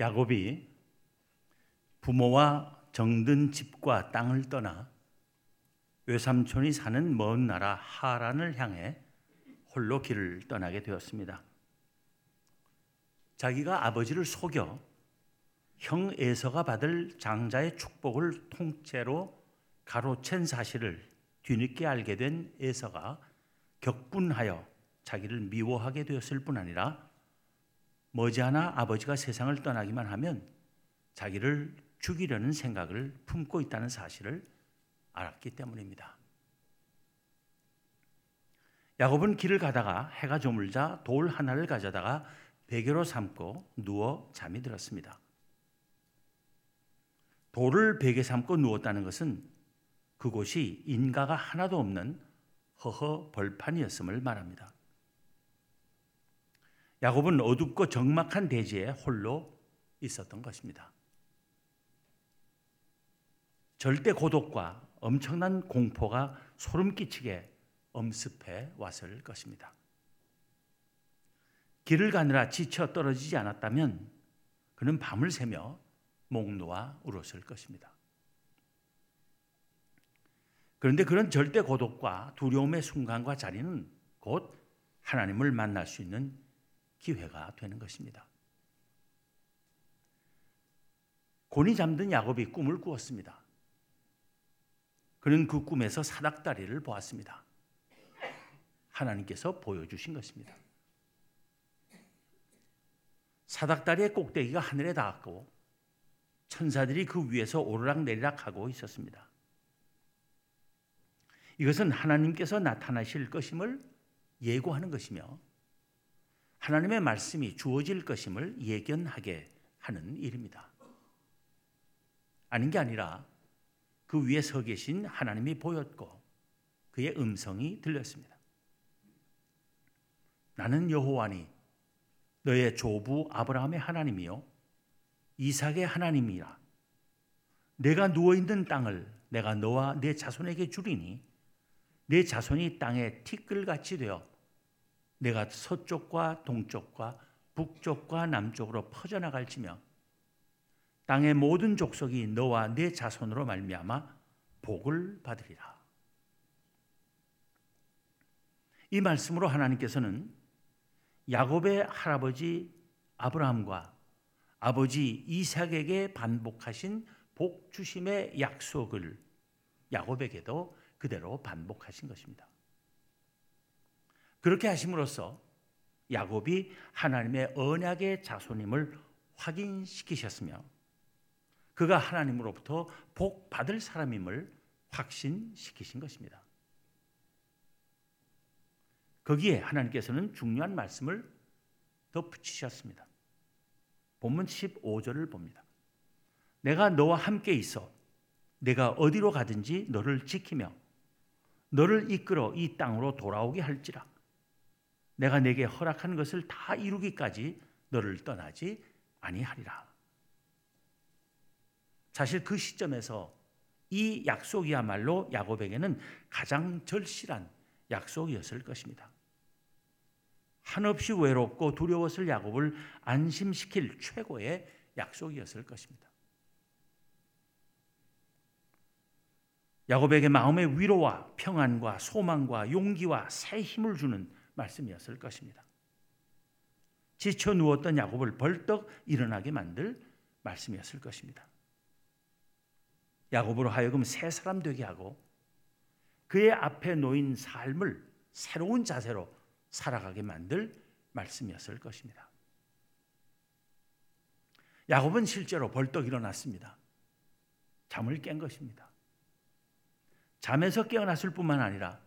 야곱이 부모와 정든 집과 땅을 떠나 외삼촌이 사는 먼 나라 하란을 향해 홀로 길을 떠나게 되었습니다. 자기가 아버지를 속여 형 에서가 받을 장자의 축복을 통째로 가로챈 사실을 뒤늦게 알게 된 에서가 격분하여 자기를 미워하게 되었을 뿐 아니라 머지않아 아버지가 세상을 떠나기만 하면 자기를 죽이려는 생각을 품고 있다는 사실을 알았기 때문입니다. 야곱은 길을 가다가 해가 저물자 돌 하나를 가져다가 베개로 삼고 누워 잠이 들었습니다. 돌을 베개 삼고 누웠다는 것은 그곳이 인가가 하나도 없는 허허 벌판이었음을 말합니다. 야곱은 어둡고 적막한 대지에 홀로 있었던 것입니다. 절대 고독과 엄청난 공포가 소름 끼치게 엄습해 왔을 것입니다. 길을 가느라 지쳐 떨어지지 않았다면 그는 밤을 새며 목 놓아 울었을 것입니다. 그런데 그런 절대 고독과 두려움의 순간과 자리는 곧 하나님을 만날 수 있는 기회가 되는 것입니다. 곤이 잠든 야곱이 꿈을 꾸었습니다. 그는 그 꿈에서 사닥다리를 보았습니다. 하나님께서 보여주신 것입니다. 사닥다리의 꼭대기가 하늘에 닿았고 천사들이 그 위에서 오르락 내리락 하고 있었습니다. 이것은 하나님께서 나타나실 것임을 예고하는 것이며 하나님의 말씀이 주어질 것임을 예견하게 하는 일입니다. 아닌 게 아니라 그 위에 서 계신 하나님이 보였고 그의 음성이 들렸습니다. 나는 여호와니 너의 조부 아브라함의 하나님이요 이삭의 하나님이라 내가 누워 있는 땅을 내가 너와 내 자손에게 주리니 내 자손이 땅에 티끌같이 되어 내가 서쪽과 동쪽과 북쪽과 남쪽으로 퍼져나갈지며 땅의 모든 족속이 너와 내 자손으로 말미암아 복을 받으리라. 이 말씀으로 하나님께서는 야곱의 할아버지 아브라함과 아버지 이삭에게 반복하신 복 주심의 약속을 야곱에게도 그대로 반복하신 것입니다. 그렇게 하심으로써 야곱이 하나님의 언약의 자손임을 확인시키셨으며 그가 하나님으로부터 복 받을 사람임을 확신시키신 것입니다. 거기에 하나님께서는 중요한 말씀을 더 붙이셨습니다. 본문 15절을 봅니다. 내가 너와 함께 있어 내가 어디로 가든지 너를 지키며 너를 이끌어 이 땅으로 돌아오게 할지라 내가 내게 허락한 것을 다 이루기까지 너를 떠나지 아니하리라. 사실 그 시점에서 이 약속이야말로 야곱에게는 가장 절실한 약속이었을 것입니다. 한없이 외롭고 두려웠을 야곱을 안심시킬 최고의 약속이었을 것입니다. 야곱에게 마음의 위로와 평안과 소망과 용기와 새 힘을 주는 말씀이었을 것입니다. 지쳐 누웠던 야곱을 벌떡 일어나게 만들 말씀이었을 것입니다. 야곱으로 하여금 새 사람 되게 하고 그의 앞에 놓인 삶을 새로운 자세로 살아가게 만들 말씀이었을 것입니다. 야곱은 실제로 벌떡 일어났습니다. 잠을 깬 것입니다. 잠에서 깨어났을 뿐만 아니라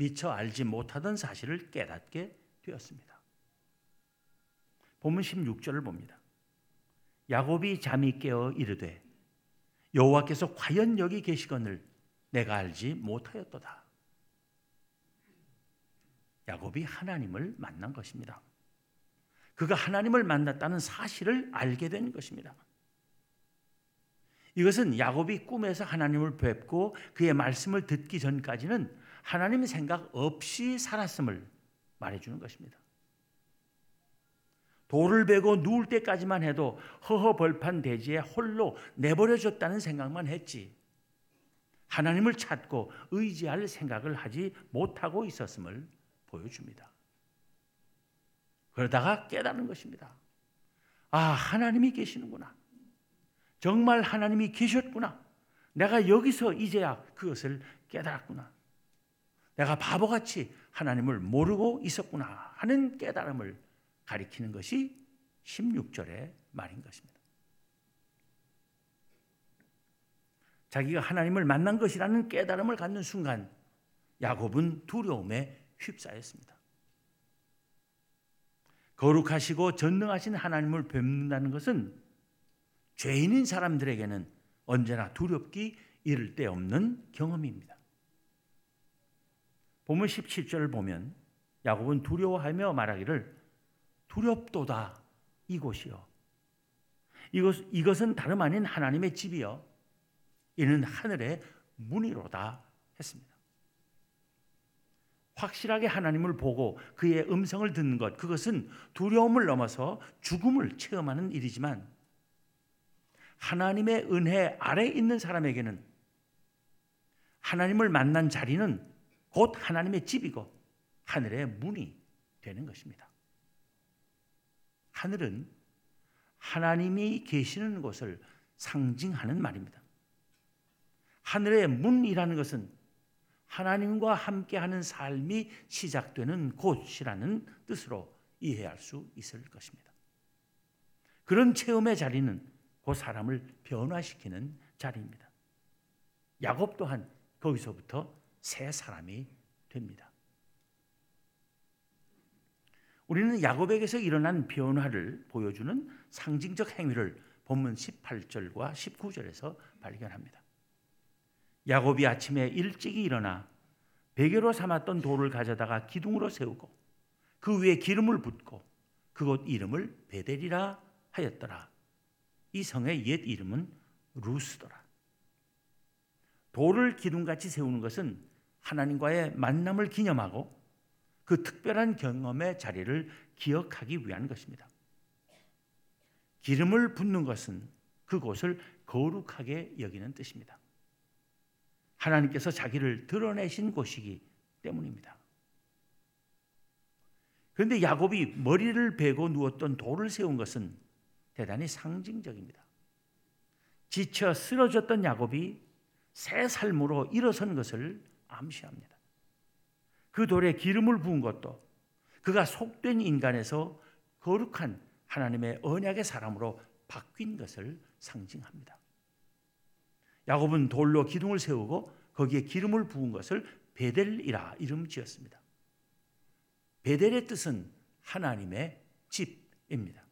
미처 알지 못하던 사실을 깨닫게 되었습니다. 본문 16절을 봅니다. 야곱이 잠이 깨어 이르되 여호와께서 과연 여기 계시거늘 내가 알지 못하였도다. 야곱이 하나님을 만난 것입니다. 그가 하나님을 만났다는 사실을 알게 된 것입니다. 이것은 야곱이 꿈에서 하나님을 뵙고 그의 말씀을 듣기 전까지는 하나님의 생각 없이 살았음을 말해주는 것입니다. 돌을 베고 누울 때까지만 해도 허허벌판 대지에 홀로 내버려졌다는 생각만 했지. 하나님을 찾고 의지할 생각을 하지 못하고 있었음을 보여줍니다. 그러다가 깨달은 것입니다. 아, 하나님이 계시는구나. 정말 하나님이 계셨구나. 내가 여기서 이제야 그것을 깨달았구나. 내가 바보같이 하나님을 모르고 있었구나 하는 깨달음을 가리키는 것이 16절의 말인 것입니다. 자기가 하나님을 만난 것이라는 깨달음을 갖는 순간 야곱은 두려움에 휩싸였습니다. 거룩하시고 전능하신 하나님을 뵙는다는 것은 죄인인 사람들에게는 언제나 두렵기 이를 데 없는 경험입니다. 보면 17절을 보면 야곱은 두려워하며 말하기를 두렵도다 이곳이요. 이것, 이것은 다름 아닌 하나님의 집이요. 이는 하늘의 문이로다 했습니다. 확실하게 하나님을 보고 그의 음성을 듣는 것, 그것은 두려움을 넘어서 죽음을 체험하는 일이지만 하나님의 은혜 아래 있는 사람에게는 하나님을 만난 자리는 곧 하나님의 집이고 하늘의 문이 되는 것입니다. 하늘은 하나님이 계시는 곳을 상징하는 말입니다. 하늘의 문이라는 것은 하나님과 함께하는 삶이 시작되는 곳이라는 뜻으로 이해할 수 있을 것입니다. 그런 체험의 자리는 그 사람을 변화시키는 자리입니다. 야곱 또한 거기서부터 새 사람이 됩니다. 우리는 야곱에게서 일어난 변화를 보여주는 상징적 행위를 본문 18절과 19절에서 발견합니다. 야곱이 아침에 일찍이 일어나 베개로 삼았던 돌을 가져다가 기둥으로 세우고 그 위에 기름을 붓고 그곳 이름을 베델이라 하였더라. 이 성의 옛 이름은 루스더라. 돌을 기둥같이 세우는 것은 하나님과의 만남을 기념하고 그 특별한 경험의 자리를 기억하기 위한 것입니다. 기름을 붓는 것은 그곳을 거룩하게 여기는 뜻입니다. 하나님께서 자기를 드러내신 곳이기 때문입니다. 그런데 야곱이 머리를 베고 누웠던 돌을 세운 것은 대단히 상징적입니다. 지쳐 쓰러졌던 야곱이 새 삶으로 일어선 것을 암시합니다. 그 돌에 기름을 부은 것도 그가 속된 인간에서 거룩한 하나님의 언약의 사람으로 바뀐 것을 상징합니다. 야곱은 돌로 기둥을 세우고 거기에 기름을 부은 것을 베델이라 이름 지었습니다. 베델의 뜻은 하나님의 집입니다.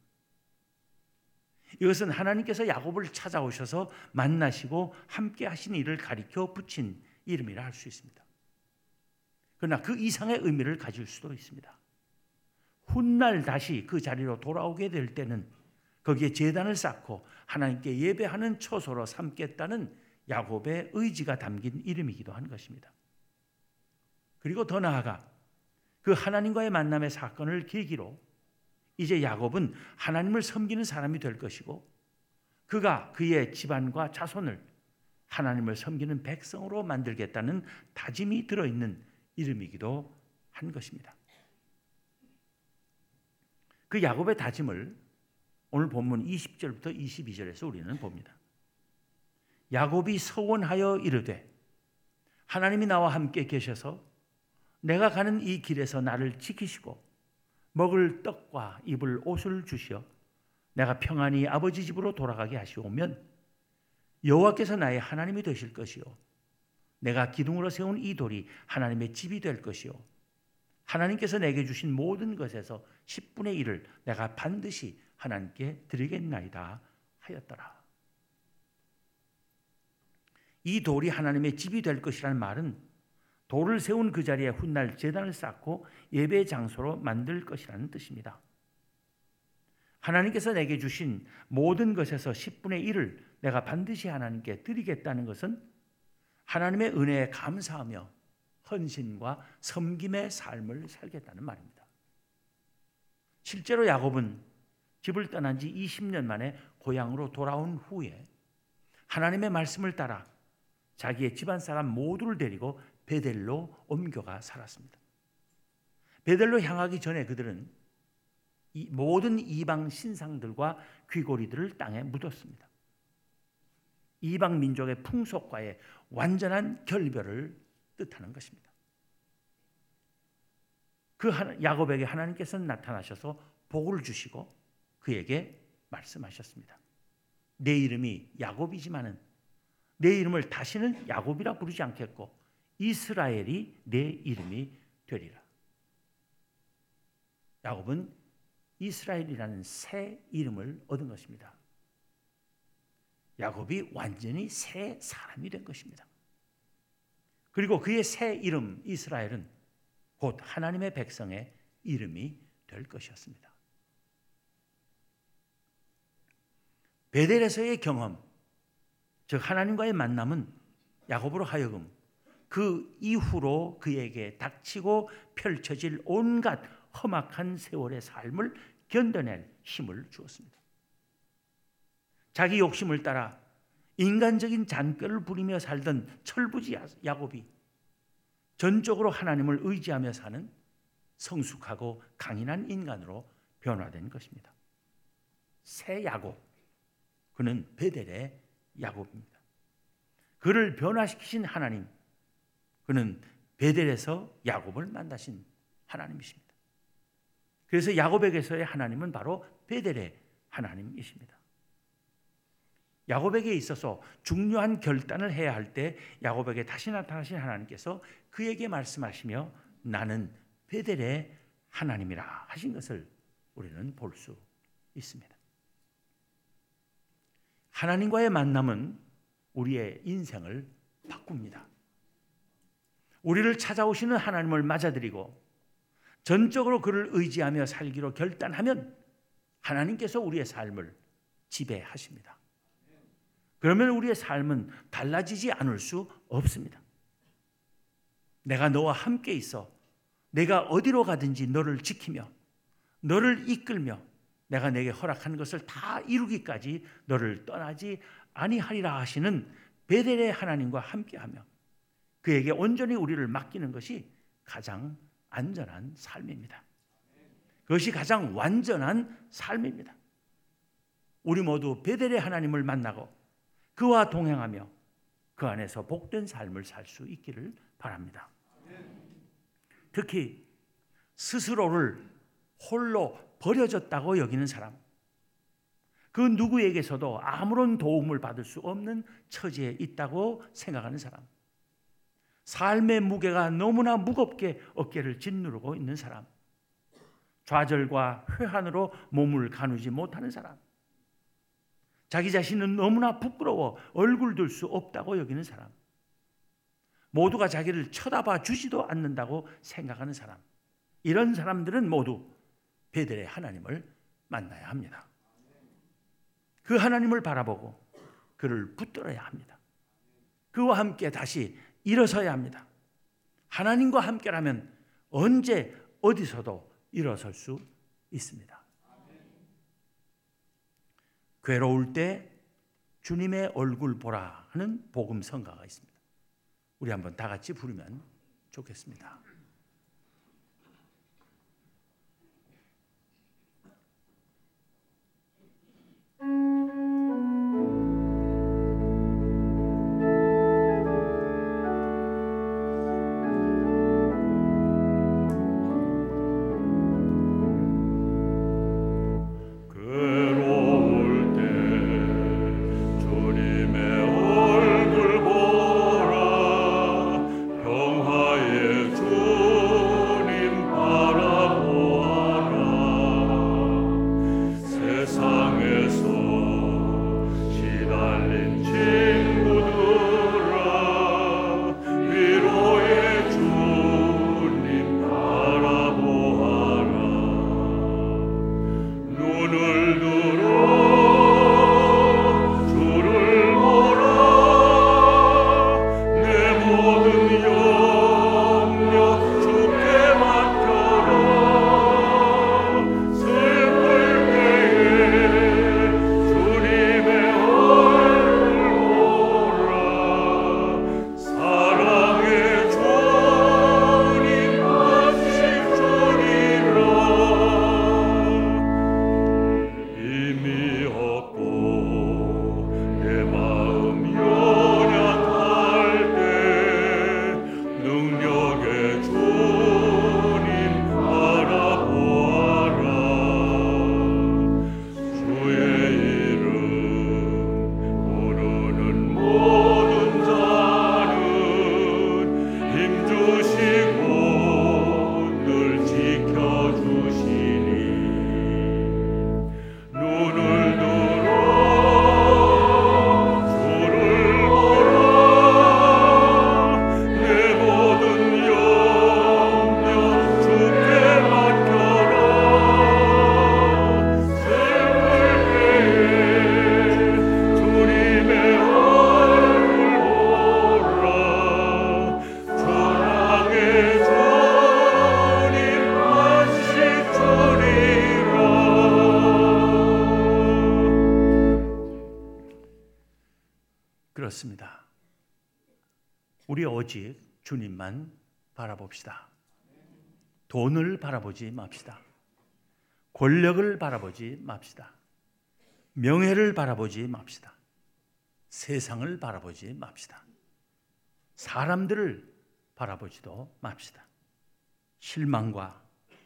이것은 하나님께서 야곱을 찾아오셔서 만나시고 함께 하신 일을 가리켜 붙인 이름이라 할 수 있습니다. 그러나 그 이상의 의미를 가질 수도 있습니다. 훗날 다시 그 자리로 돌아오게 될 때는 거기에 재단을 쌓고 하나님께 예배하는 처소로 삼겠다는 야곱의 의지가 담긴 이름이기도 한 것입니다. 그리고 더 나아가 그 하나님과의 만남의 사건을 계기로 이제 야곱은 하나님을 섬기는 사람이 될 것이고 그가 그의 집안과 자손을 하나님을 섬기는 백성으로 만들겠다는 다짐이 들어있는 이름이기도 한 것입니다. 그 야곱의 다짐을 오늘 본문 20절부터 22절에서 우리는 봅니다. 야곱이 서원하여 이르되 하나님이 나와 함께 계셔서 내가 가는 이 길에서 나를 지키시고 먹을 떡과 입을 옷을 주시어 내가 평안히 아버지 집으로 돌아가게 하시오면 여호와께서 나의 하나님이 되실 것이요 내가 기둥으로 세운 이 돌이 하나님의 집이 될 것이요 하나님께서 내게 주신 모든 것에서 10분의 1을 내가 반드시 하나님께 드리겠나이다 하였더라. 이 돌이 하나님의 집이 될 것이라는 말은 돌을 세운 그 자리에 훗날 제단을 쌓고 예배 장소로 만들 것이라는 뜻입니다. 하나님께서 내게 주신 모든 것에서 10분의 1을 내가 반드시 하나님께 드리겠다는 것은 하나님의 은혜에 감사하며 헌신과 섬김의 삶을 살겠다는 말입니다. 실제로 야곱은 집을 떠난 지 20년 만에 고향으로 돌아온 후에 하나님의 말씀을 따라 자기의 집안 사람 모두를 데리고 베델로 옮겨가 살았습니다. 베델로 향하기 전에 그들은 모든 이방 신상들과 귀고리들을 땅에 묻었습니다. 이방 민족의 풍속과의 완전한 결별을 뜻하는 것입니다. 그 야곱에게 하나님께서 나타나셔서 복을 주시고 그에게 말씀하셨습니다. 내 이름이 야곱이지만은 내 이름을 다시는 야곱이라 부르지 않겠고 이스라엘이 내 이름이 되리라. 야곱은 이스라엘이라는 새 이름을 얻은 것입니다. 야곱이 완전히 새 사람이 된 것입니다. 그리고 그의 새 이름 이스라엘은 곧 하나님의 백성의 이름이 될 것이었습니다. 베델에서의 경험, 즉 하나님과의 만남은 야곱으로 하여금 그 이후로 그에게 닥치고 펼쳐질 온갖 험악한 세월의 삶을 견뎌낼 힘을 주었습니다. 자기 욕심을 따라 인간적인 잔꾀를 부리며 살던 철부지 야곱이 전적으로 하나님을 의지하며 사는 성숙하고 강인한 인간으로 변화된 것입니다. 새 야곱, 그는 베델의 야곱입니다. 그를 변화시키신 하나님, 그는 베델에서 야곱을 만나신 하나님이십니다. 그래서 야곱에게서의 하나님은 바로 베델의 하나님이십니다. 야곱에게 있어서 중요한 결단을 해야 할 때 야곱에게 다시 나타나신 하나님께서 그에게 말씀하시며 나는 베델의 하나님이라 하신 것을 우리는 볼 수 있습니다. 하나님과의 만남은 우리의 인생을 바꿉니다. 우리를 찾아오시는 하나님을 맞아들이고 전적으로 그를 의지하며 살기로 결단하면 하나님께서 우리의 삶을 지배하십니다. 그러면 우리의 삶은 달라지지 않을 수 없습니다. 내가 너와 함께 있어 내가 어디로 가든지 너를 지키며 너를 이끌며 내가 내게 허락한 것을 다 이루기까지 너를 떠나지 아니하리라 하시는 베델의 하나님과 함께하며 그에게 온전히 우리를 맡기는 것이 가장 안전한 삶입니다. 그것이 가장 완전한 삶입니다. 우리 모두 베델의 하나님을 만나고 그와 동행하며 그 안에서 복된 삶을 살 수 있기를 바랍니다. 특히 스스로를 홀로 버려졌다고 여기는 사람, 그 누구에게서도 아무런 도움을 받을 수 없는 처지에 있다고 생각하는 사람, 삶의 무게가 너무나 무겁게 어깨를 짓누르고 있는 사람, 좌절과 회한으로 몸을 가누지 못하는 사람, 자기 자신은 너무나 부끄러워 얼굴 들 수 없다고 여기는 사람. 모두가 자기를 쳐다봐 주지도 않는다고 생각하는 사람. 이런 사람들은 모두 베델의 하나님을 만나야 합니다. 그 하나님을 바라보고 그를 붙들어야 합니다. 그와 함께 다시 일어서야 합니다. 하나님과 함께라면 언제 어디서도 일어설 수 있습니다. 괴로울 때 주님의 얼굴 보라 하는 복음 성가가 있습니다. 우리 한번 다 같이 부르면 좋겠습니다. 평화 주님만 바라봅시다. 돈을 바라보지 맙시다. 권력을 바라보지 맙시다. 명예를 바라보지 맙시다. 세상을 바라보지 맙시다. 사람들을 바라보지도 맙시다. 실망과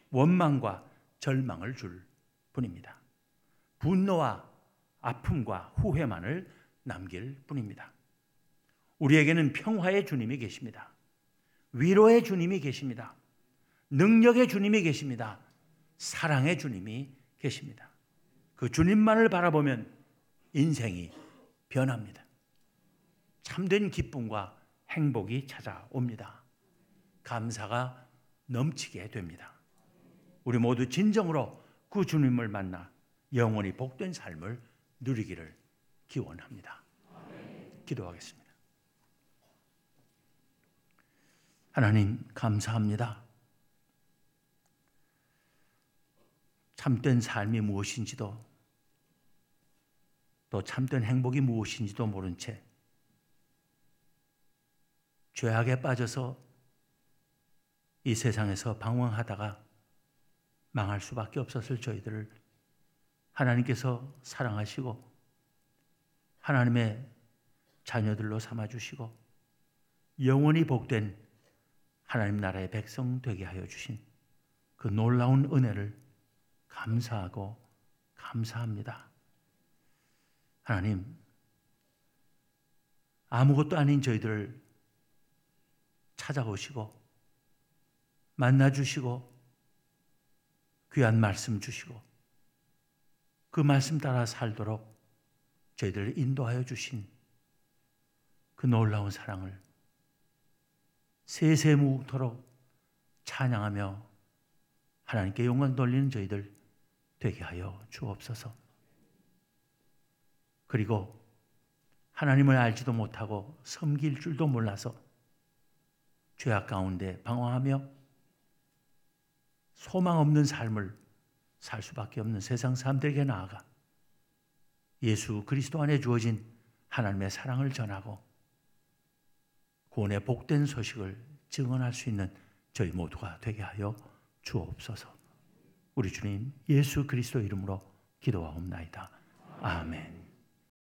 원망과 절망을 줄 뿐입니다. 분노와 아픔과 후회만을 남길 뿐입니다. 우리에게는 평화의 주님이 계십니다. 위로의 주님이 계십니다. 능력의 주님이 계십니다. 사랑의 주님이 계십니다. 그 주님만을 바라보면 인생이 변합니다. 참된 기쁨과 행복이 찾아옵니다. 감사가 넘치게 됩니다. 우리 모두 진정으로 그 주님을 만나 영원히 복된 삶을 누리기를 기원합니다. 기도하겠습니다. 하나님 감사합니다. 참된 삶이 무엇인지도 또 참된 행복이 무엇인지도 모른 채 죄악에 빠져서 이 세상에서 방황하다가 망할 수밖에 없었을 저희들을 하나님께서 사랑하시고 하나님의 자녀들로 삼아주시고 영원히 복된 하나님 나라의 백성 되게 하여 주신 그 놀라운 은혜를 감사하고 감사합니다. 하나님, 아무것도 아닌 저희들을 찾아오시고 만나주시고 귀한 말씀 주시고 그 말씀 따라 살도록 저희들을 인도하여 주신 그 놀라운 사랑을 세세무토록 찬양하며 하나님께 영광 돌리는 저희들 되게 하여 주옵소서. 그리고 하나님을 알지도 못하고 섬길 줄도 몰라서 죄악 가운데 방황하며 소망 없는 삶을 살 수밖에 없는 세상 사람들에게 나아가 예수 그리스도 안에 주어진 하나님의 사랑을 전하고 구원의 복된 소식을 증언할 수 있는 저희 모두가 되게 하여 주옵소서. 우리 주님 예수 그리스도 이름으로 기도하옵나이다.